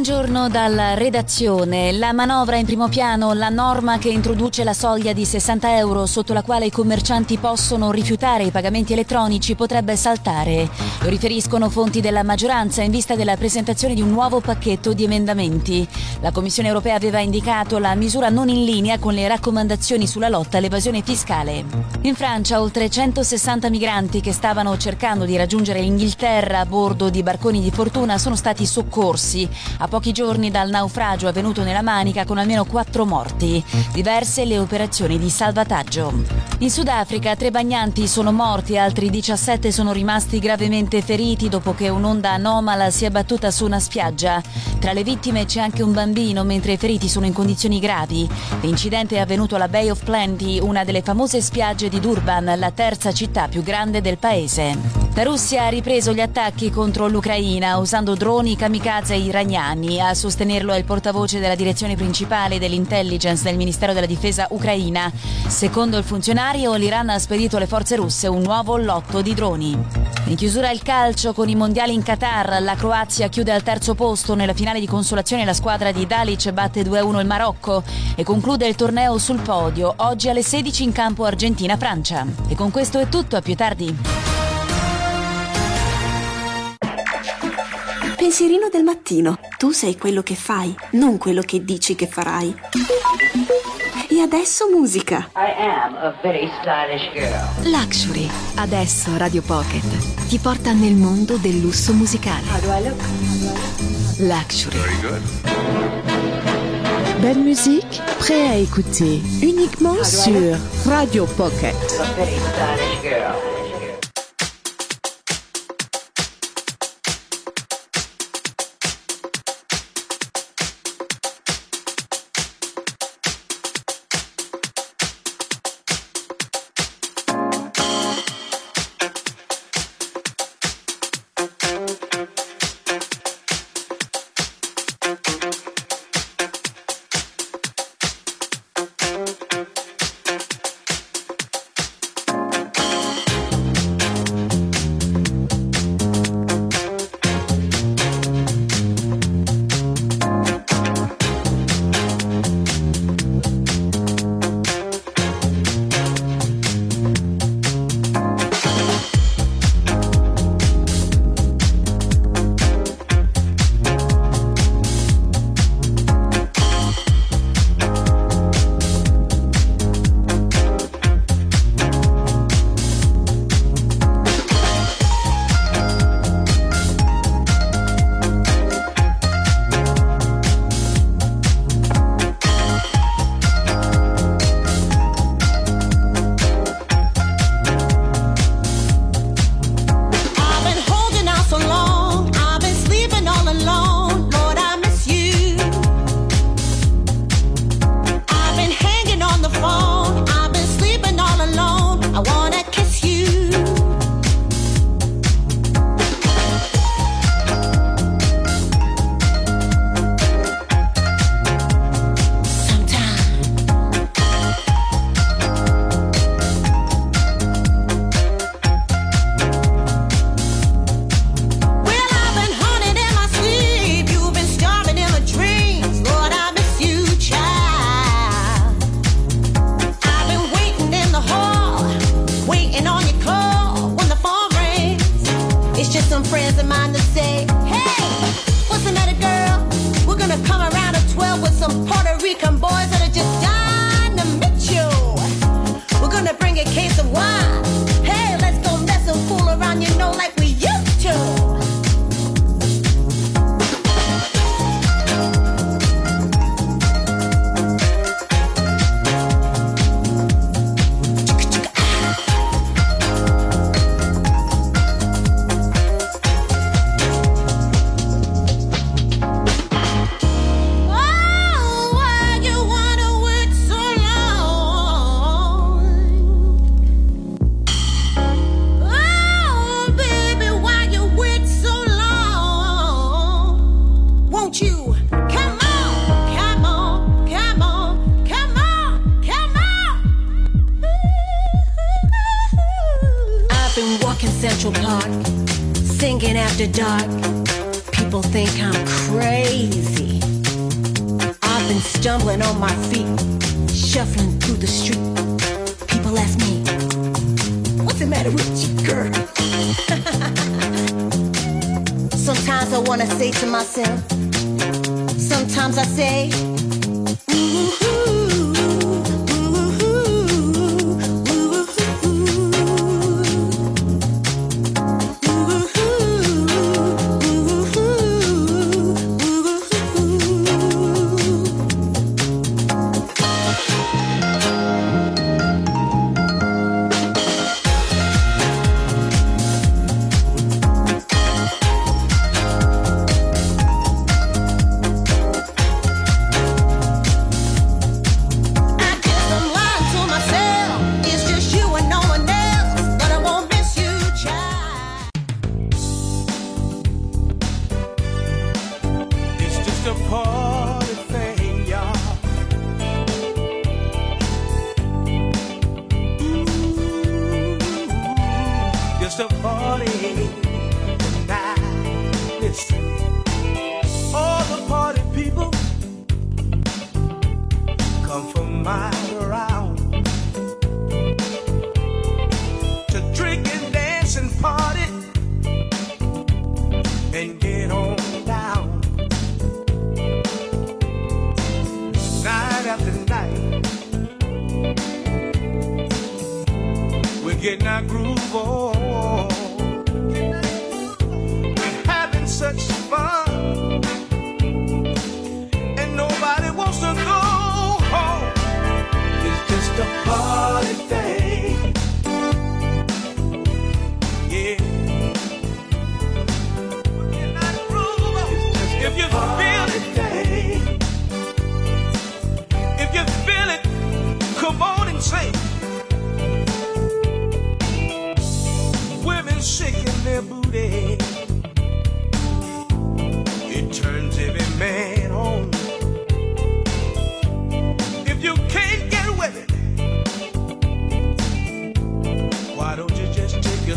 Buongiorno dalla redazione. La manovra in primo piano, la norma che introduce la soglia di 60 euro sotto la quale i commercianti possono rifiutare i pagamenti elettronici potrebbe saltare. Lo riferiscono fonti della maggioranza in vista della presentazione di un nuovo pacchetto di emendamenti. La Commissione europea aveva indicato la misura non in linea con le raccomandazioni sulla lotta all'evasione fiscale. In Francia oltre 160 migranti che stavano cercando di raggiungere l'Inghilterra a bordo di barconi di fortuna sono stati soccorsi a pochi giorni dal naufragio avvenuto nella Manica con almeno quattro morti. Diverse le operazioni di salvataggio. In Sudafrica tre bagnanti sono morti, altri 17 sono rimasti gravemente feriti dopo che un'onda anomala si è battuta su una spiaggia. Tra le vittime c'è anche un bambino, mentre i feriti sono in condizioni gravi. L'incidente è avvenuto alla Bay of Plenty, una delle famose spiagge di Durban, la terza città più grande del paese. La Russia ha ripreso gli attacchi contro l'Ucraina usando droni kamikaze iraniani. A sostenerlo è il portavoce della direzione principale dell'intelligence del Ministero della Difesa ucraina. Secondo il funzionario, l'Iran ha spedito alle forze russe un nuovo lotto di droni. In chiusura il calcio con i mondiali in Qatar, la Croazia chiude al terzo posto nella finale di consolazione la squadra di Dalic batte 2-1 il Marocco e conclude il torneo sul podio, oggi alle 16 in campo Argentina-Francia. E con questo è tutto, a più tardi. Pensierino del mattino. Tu sei quello che fai, non quello che dici che farai. E adesso musica. I am a very stylish girl. Luxury. Adesso Radio Pocket ti porta nel mondo del lusso musicale. How do I look? Luxury. Belle musique, prêt à écouter uniquement sur Radio Pocket. A very stylish girl.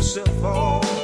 yourself off.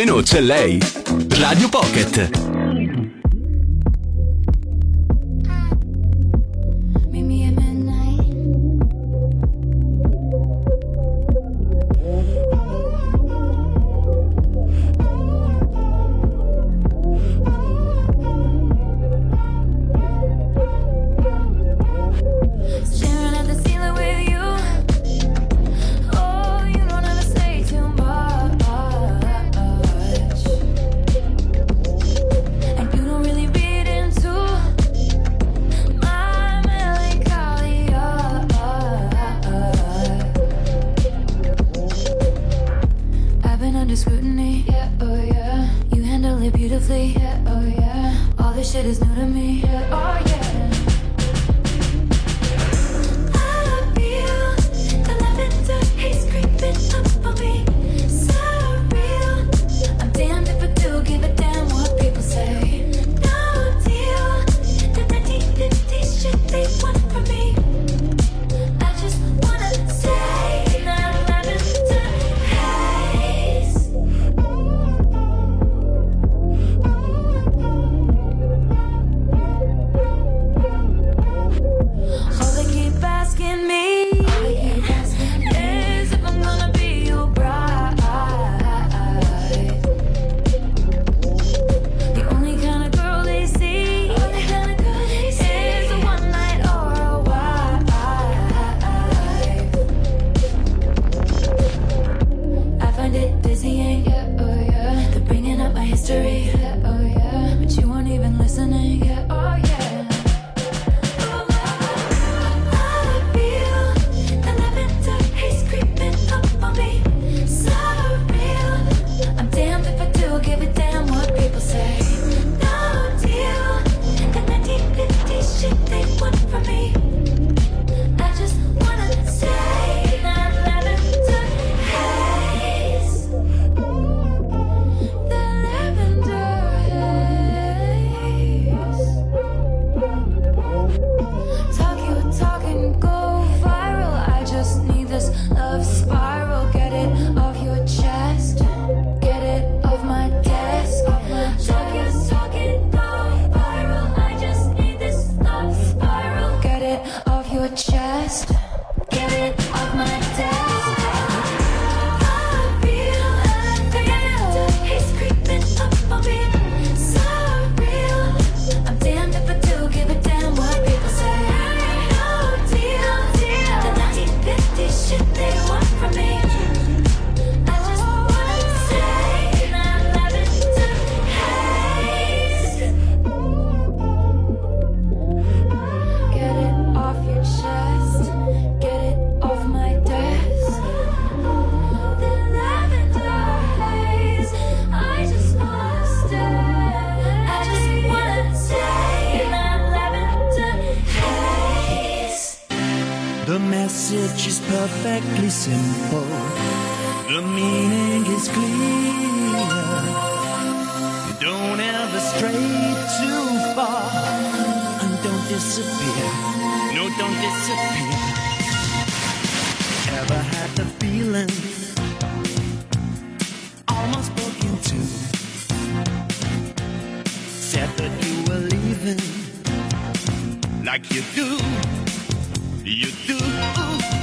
Almeno c'è lei. Radio Pocket. The message is perfectly simple, the meaning is clear. Don't ever stray too far, and don't disappear. No, don't disappear. Ever had the feeling? Almost broke into. Said that you were leaving, like you do. You do.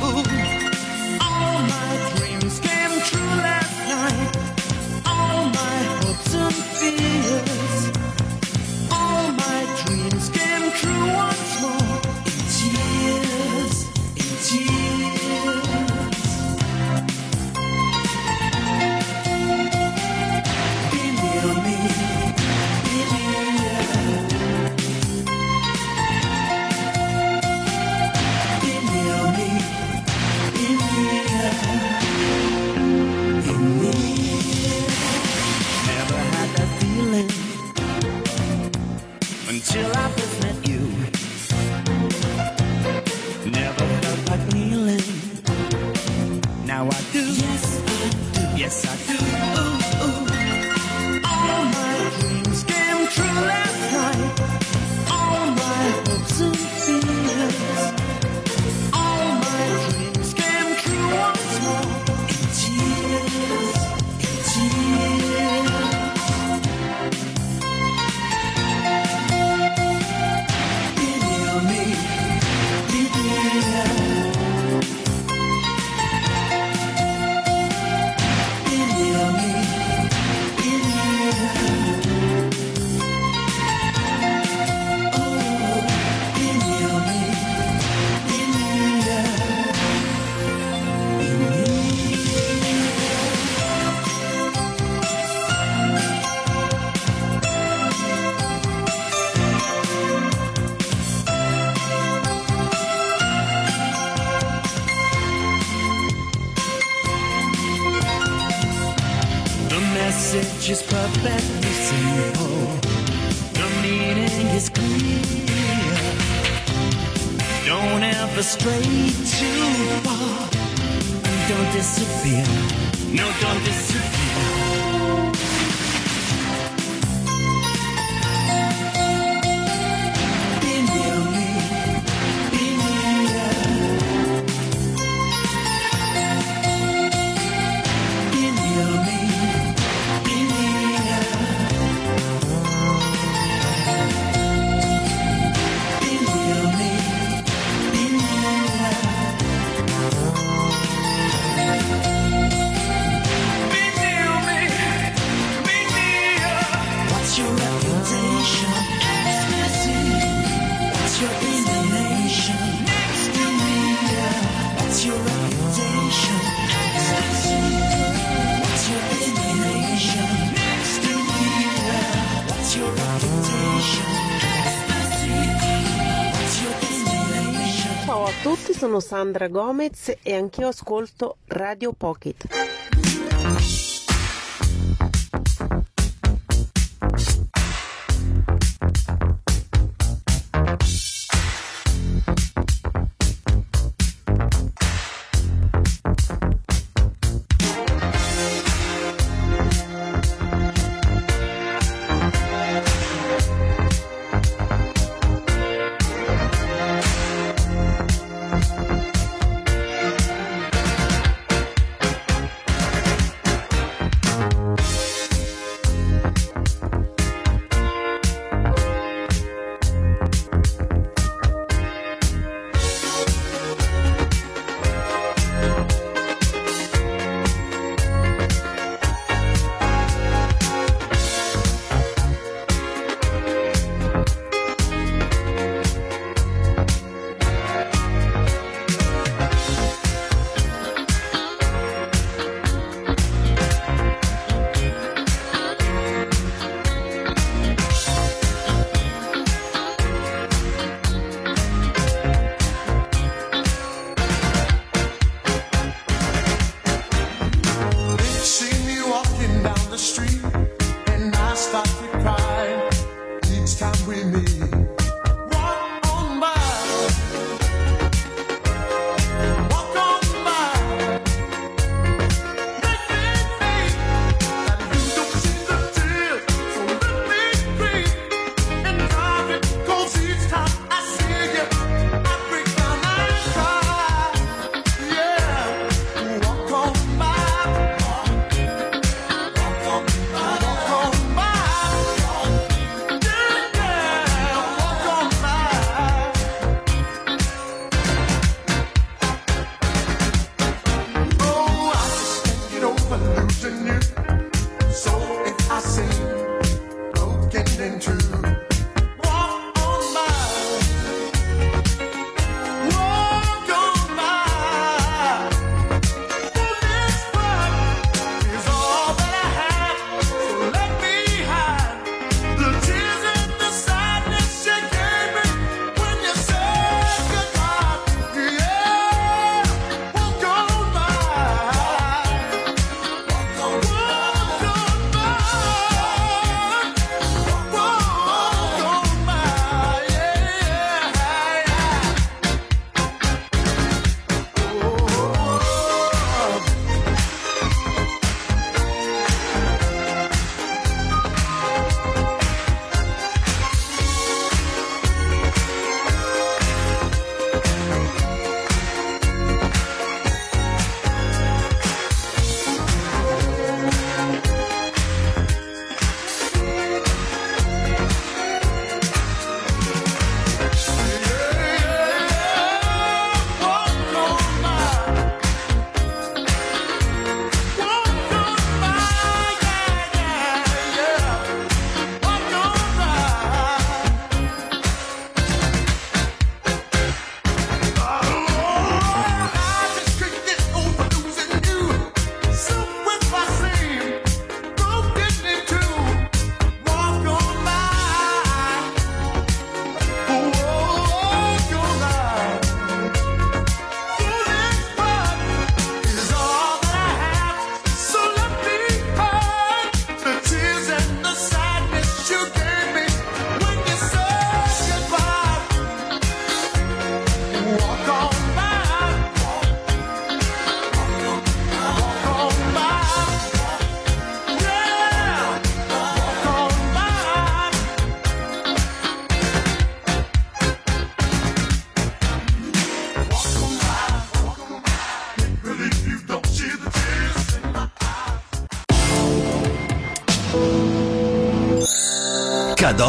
Sono Sandra Gomez e anch'io ascolto Radio Pocket.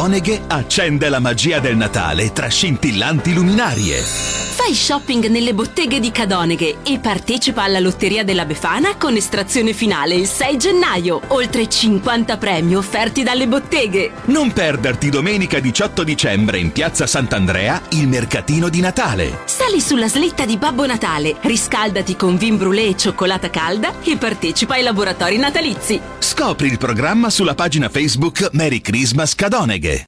Cadoneghe accende la magia del Natale tra scintillanti luminarie. Fai shopping nelle botteghe di Cadoneghe e partecipa alla Lotteria della Befana con estrazione finale il 6 gennaio. Oltre 50 premi offerti dalle botteghe. Non perderti domenica 18 dicembre in piazza Sant'Andrea il mercatino di Natale. Sali sulla slitta di Babbo Natale, riscaldati con vin brûlé e cioccolata calda e partecipa ai laboratori natalizi. Scopri il programma sulla pagina Facebook Merry Christmas Cadoneghe.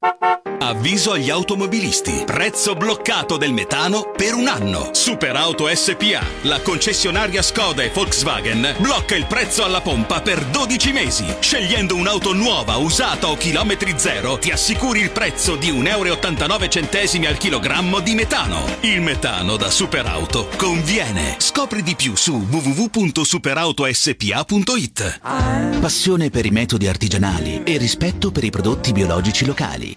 Avviso agli automobilisti. Prezzo bloccato del metano per un anno. Superauto SPA, la concessionaria Skoda e Volkswagen, blocca il prezzo alla pompa per 12 mesi. Scegliendo un'auto nuova, usata o chilometri zero, ti assicuri il prezzo di 1,89 euro al chilogrammo di metano. Il metano da Superauto conviene. Scopri di più su www.superautospa.it. Passione per i metodi artigianali e rispetto per i prodotti biologici locali.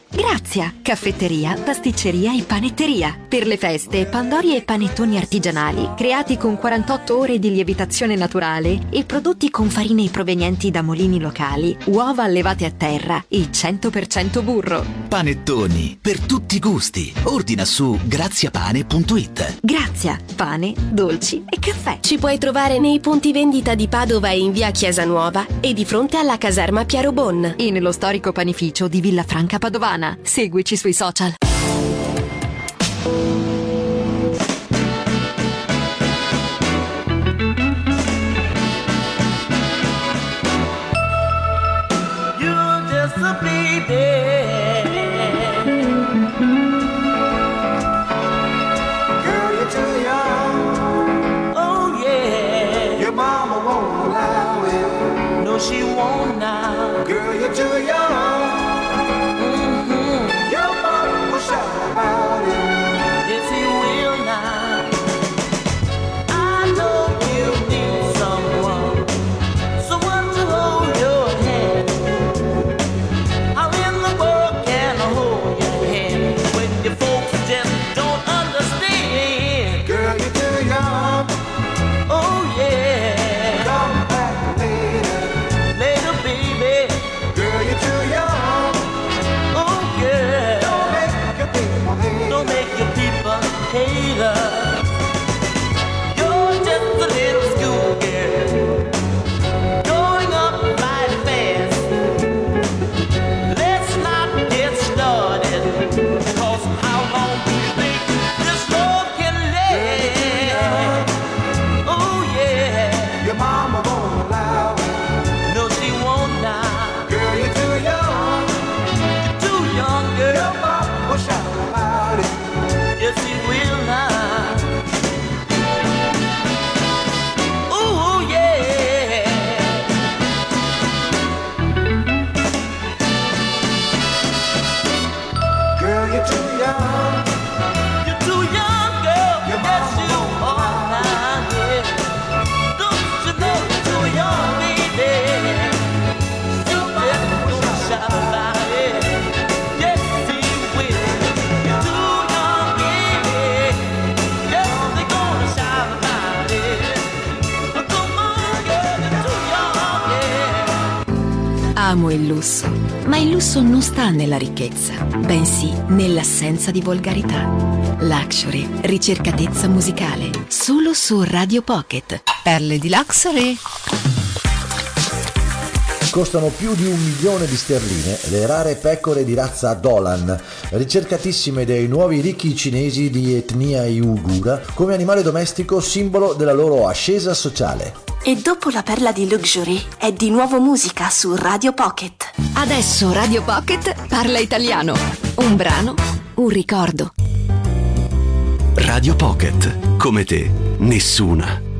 Grazia, caffetteria, pasticceria e panetteria. Per le feste, pandori e panettoni artigianali, creati con 48 ore di lievitazione naturale e prodotti con farine provenienti da molini locali, uova allevate a terra e 100% burro. Panettoni per tutti i gusti. Ordina su graziapane.it. Grazia, pane, dolci e caffè. Ci puoi trovare nei punti vendita di Padova e in via Chiesa Nuova e di fronte alla caserma Piero Bon. E nello storico panificio di Villa Franca Padovana. Seguici sui social. Lusso, ma il lusso non sta nella ricchezza, bensì nell'assenza di volgarità. Luxury, ricercatezza musicale, solo su Radio Pocket. Perle di Luxury. Costano più di un milione di sterline le rare pecore di razza Dolan, ricercatissime dai nuovi ricchi cinesi di etnia uigura come animale domestico simbolo della loro ascesa sociale. E dopo la perla di Luxury è di nuovo musica su Radio Pocket. Adesso Radio Pocket parla italiano. Un brano, un ricordo. Radio Pocket. Come te, nessuna.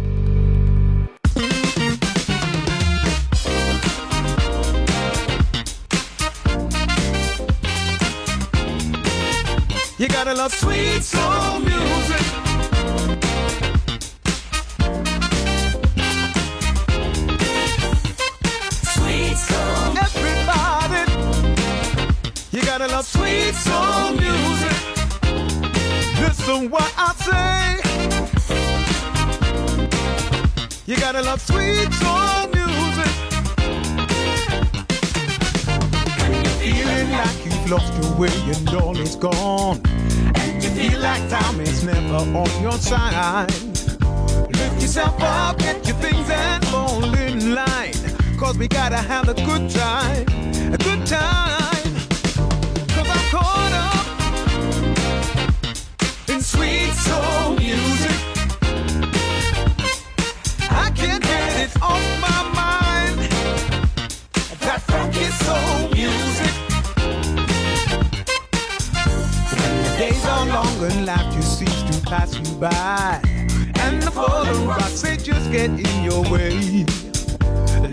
Love sweet soul music. Sweet soul. Everybody, you gotta love sweet soul music. Listen what I say. You gotta love sweet soul music. Feeling like you've lost your way and all is gone. Feel like time is never on your side. Lift yourself up, get your things and fall in line. Cause we gotta have a good time, a good time. Cause I'm caught up in sweet soul music. I can't get it off my mind. That funky soul days are long and life just seems to pass you by. And the fallen rocks, they just get in your way.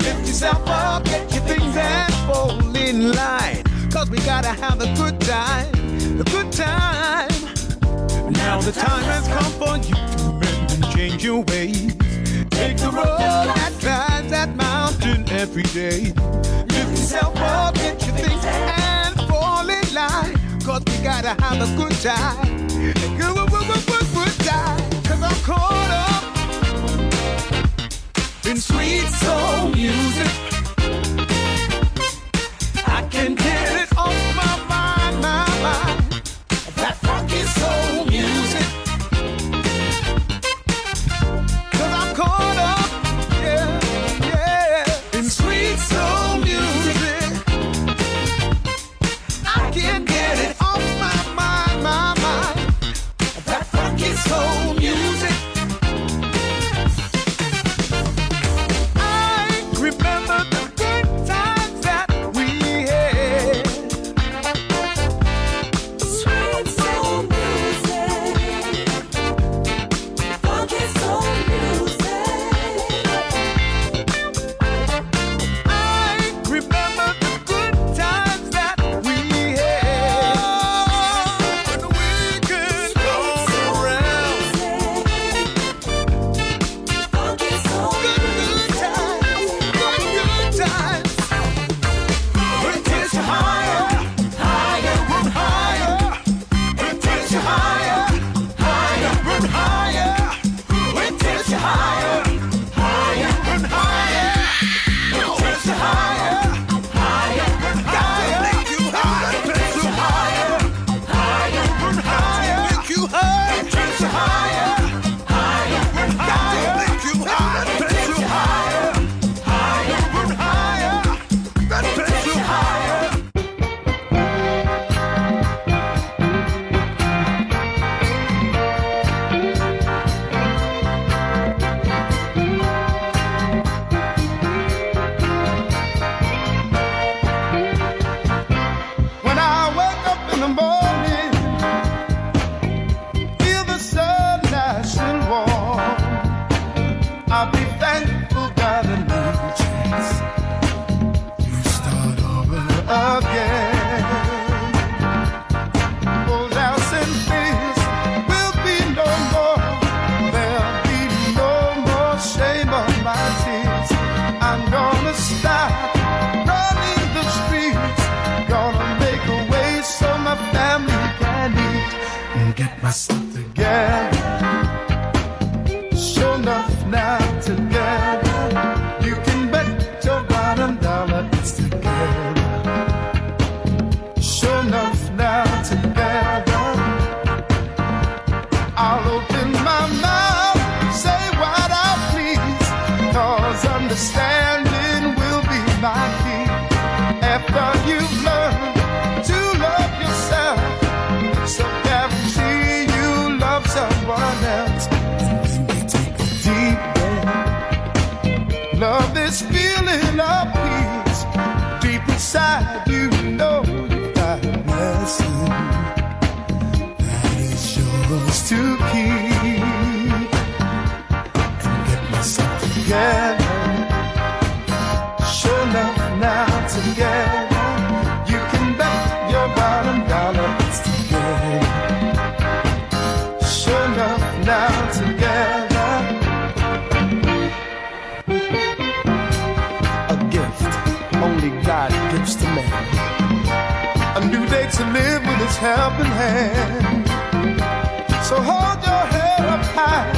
Lift yourself up, get your things and fall in line. Cause we gotta have a good time, a good time. Now the time has come for you to mend and change your ways. Take the road that climbs that mountain every day. Lift yourself up, get your things Cause we gotta have a good time. Good, good, good, good, good, good time. Cause I'm caught up in sweet soul music. I can get helping hand. So hold your head up high.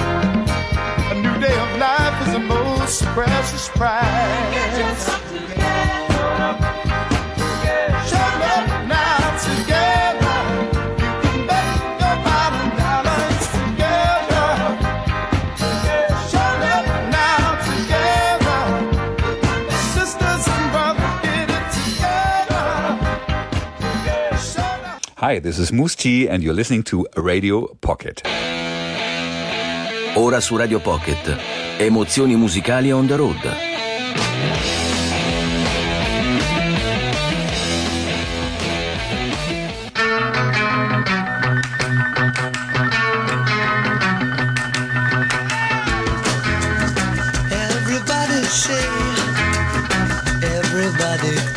A new day of life is the most precious prize. Hi, this is Moose T and you're listening to Radio Pocket. Ora su Radio Pocket, emozioni musicali on the road. Everybody say, everybody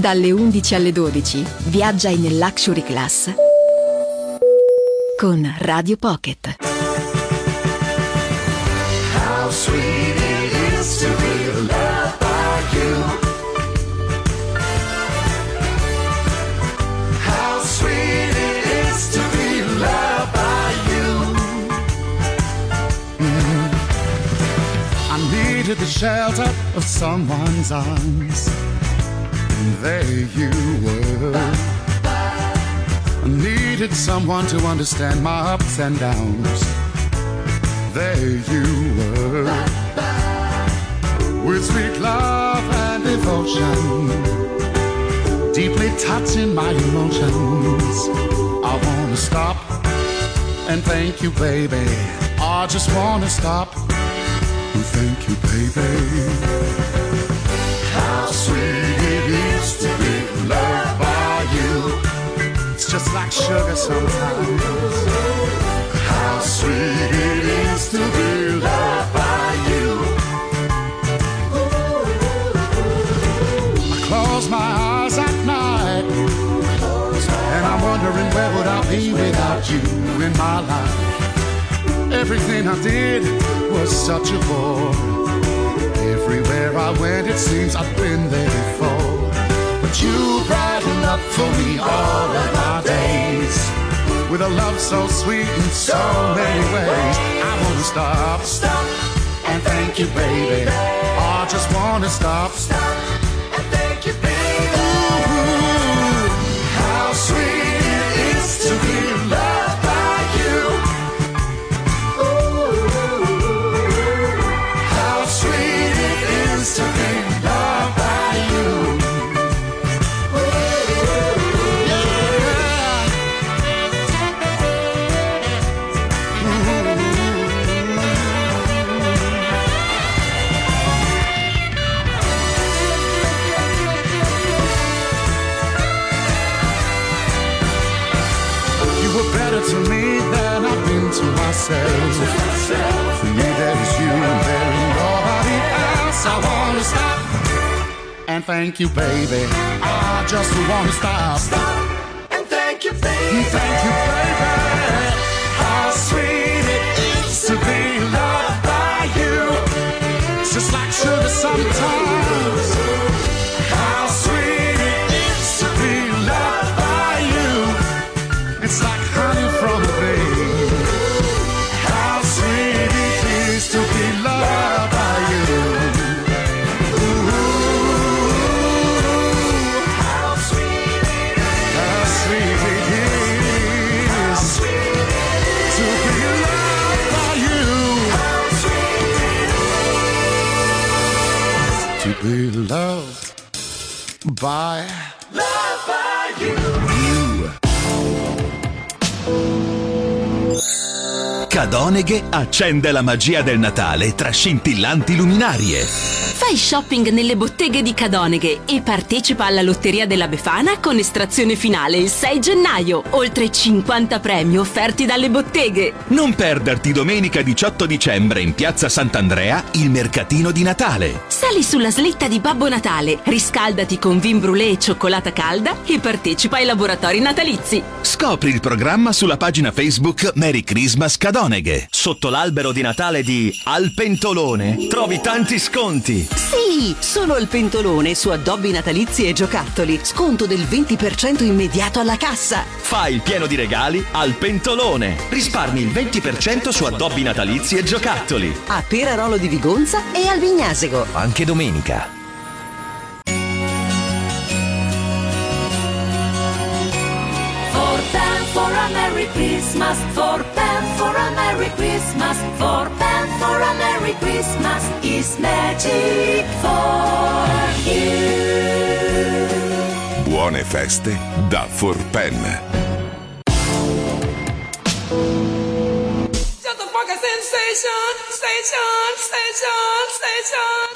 dalle 11 alle 12, viaggia in Luxury Class con Radio Pocket. How sweet it is to be loved by you. How sweet it is to be loved by you. I needed the shelter of someone's arms. And there you were. I needed someone to understand my ups and downs. There you were. With sweet love and devotion. Deeply touching my emotions. I wanna stop and thank you, baby. I just wanna stop and thank you, baby. How sweet is to be loved by you. It's just like sugar sometimes. How sweet it is to be loved by you. I close my eyes at night, and I'm wondering where would I be without you in my life. Everything I did was such a bore. Everywhere I went, it seems I've been there before. For me all of my days. With a love so sweet in so many ways. I wanna stop, stop, and thank you, baby. I just wanna stop, stop, and thank you, baby. How sweet it is to be myself. For me, there is you and there is nobody else. I wanna stop and thank you, baby. I just wanna stop. And thank you, baby. Thank you, baby. How sweet it is to be loved by you. Just like sugar sometimes. By Loved by you. Cadoneghe accende la magia del Natale tra scintillanti luminarie. Fai shopping nelle botteghe di Cadoneghe e partecipa alla Lotteria della Befana con estrazione finale il 6 gennaio. Oltre 50 premi offerti dalle botteghe. Non perderti domenica 18 dicembre in piazza Sant'Andrea il mercatino di Natale. Sali sulla slitta di Babbo Natale, riscaldati con vin brûlée e cioccolata calda e partecipa ai laboratori natalizi. Scopri il programma sulla pagina Facebook Merry Christmas Cadoneghe. Sotto l'albero di Natale di Alpentolone trovi tanti sconti. Sì, solo al pentolone su addobbi natalizi e giocattoli. Sconto del 20% immediato alla cassa. Fai il pieno di regali al Pentolone. Risparmi il 20% su addobbi natalizi e giocattoli. A Perarolo di Vigonza e al Vignasego. Anche domenica. Merry Christmas, for them for a Merry Christmas, for them for a Merry Christmas is magic for you. Buone feste da Forpen. Just a fucking sensation, station, station, station.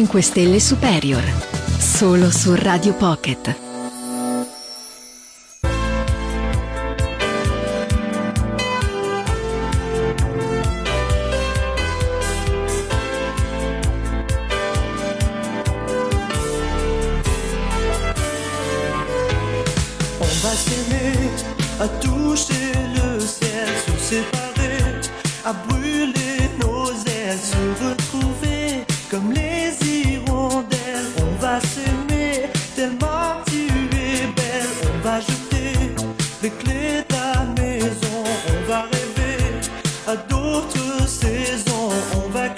5 Stelle Superior. Solo su Radio Pocket. d'autres saisons. On va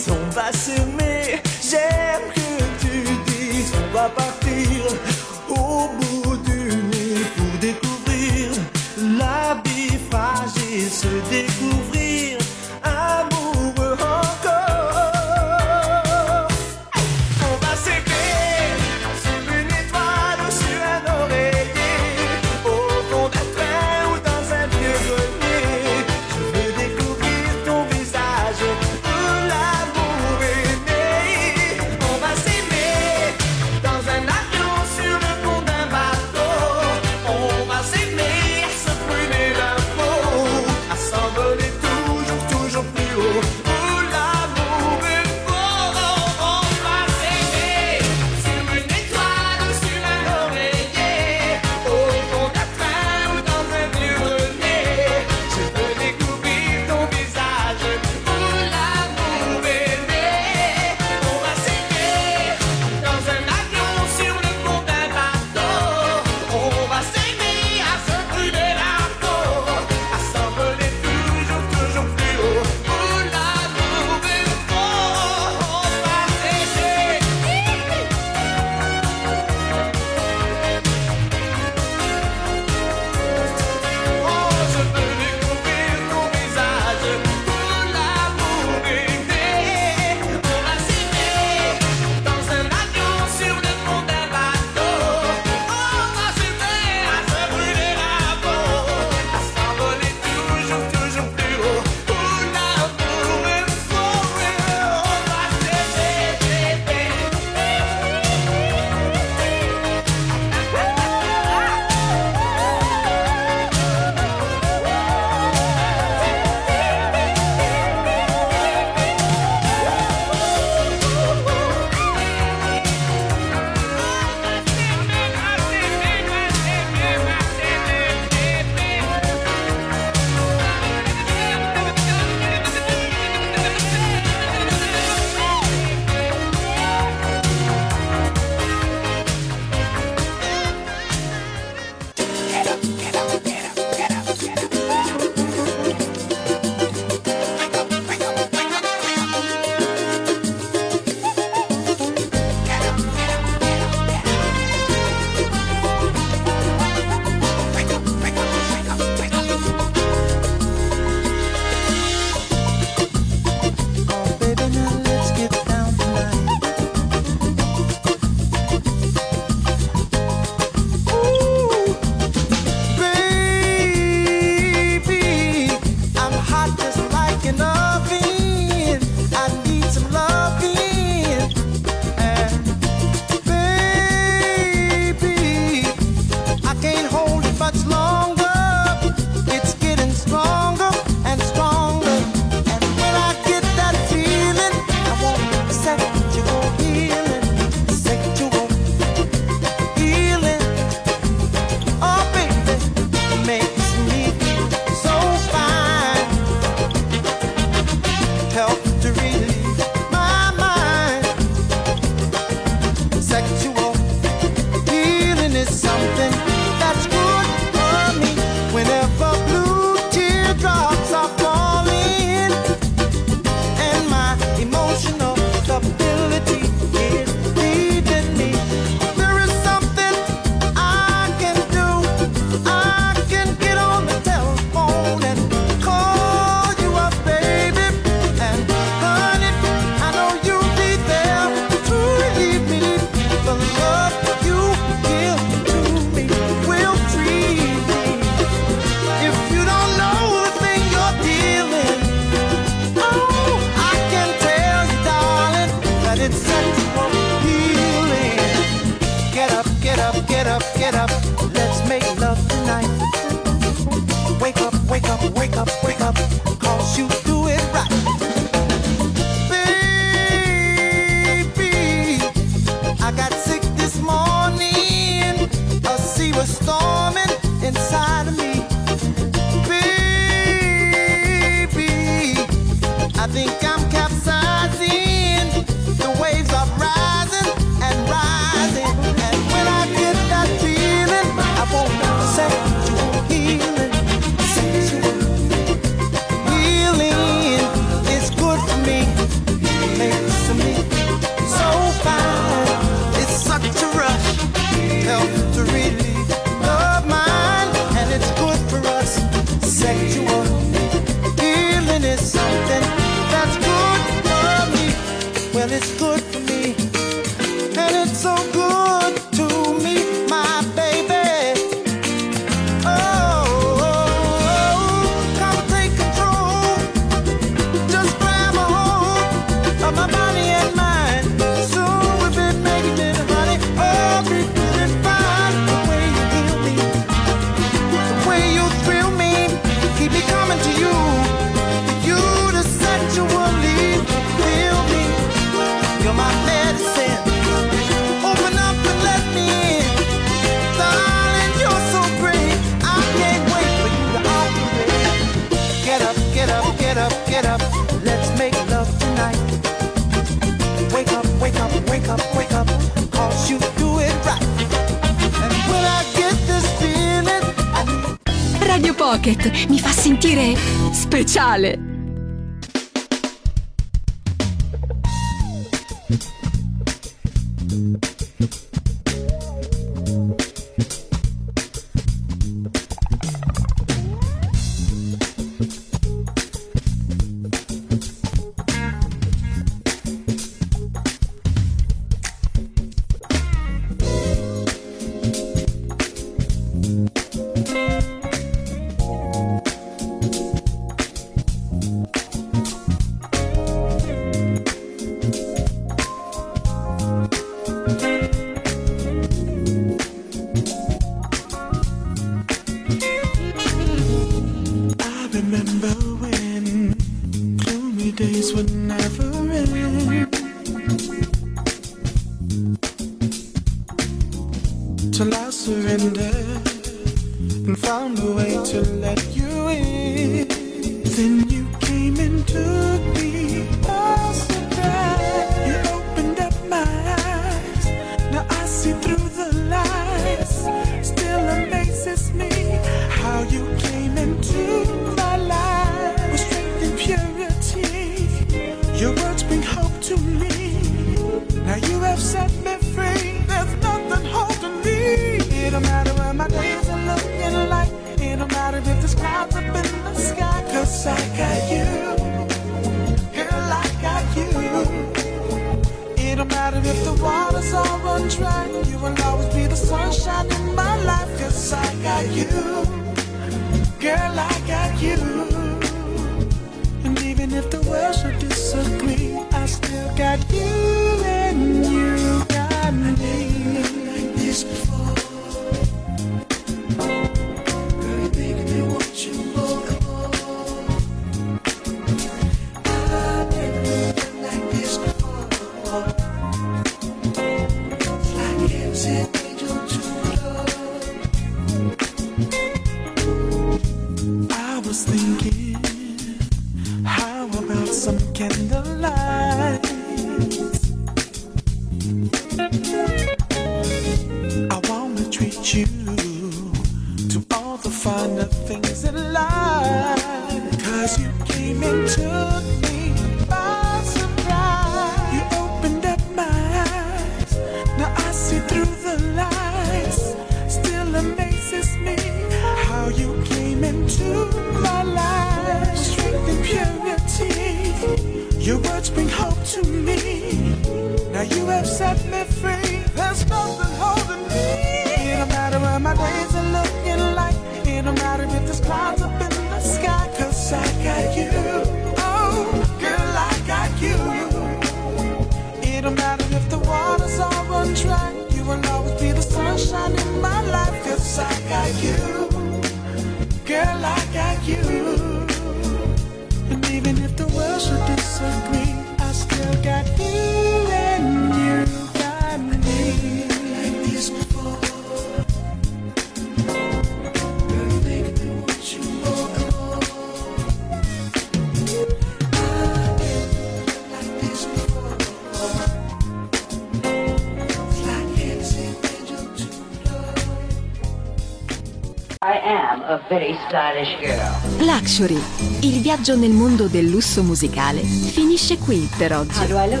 very Stylish Girl. Luxury, il viaggio nel mondo del lusso musicale finisce qui per oggi. Ah,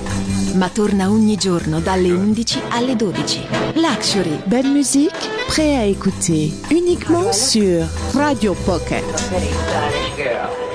Ma torna ogni giorno dalle 11 alle 12. Luxury. Belle musique, prêt à écouter uniquement ah, sur Radio Pocket. Very Stylish Girl.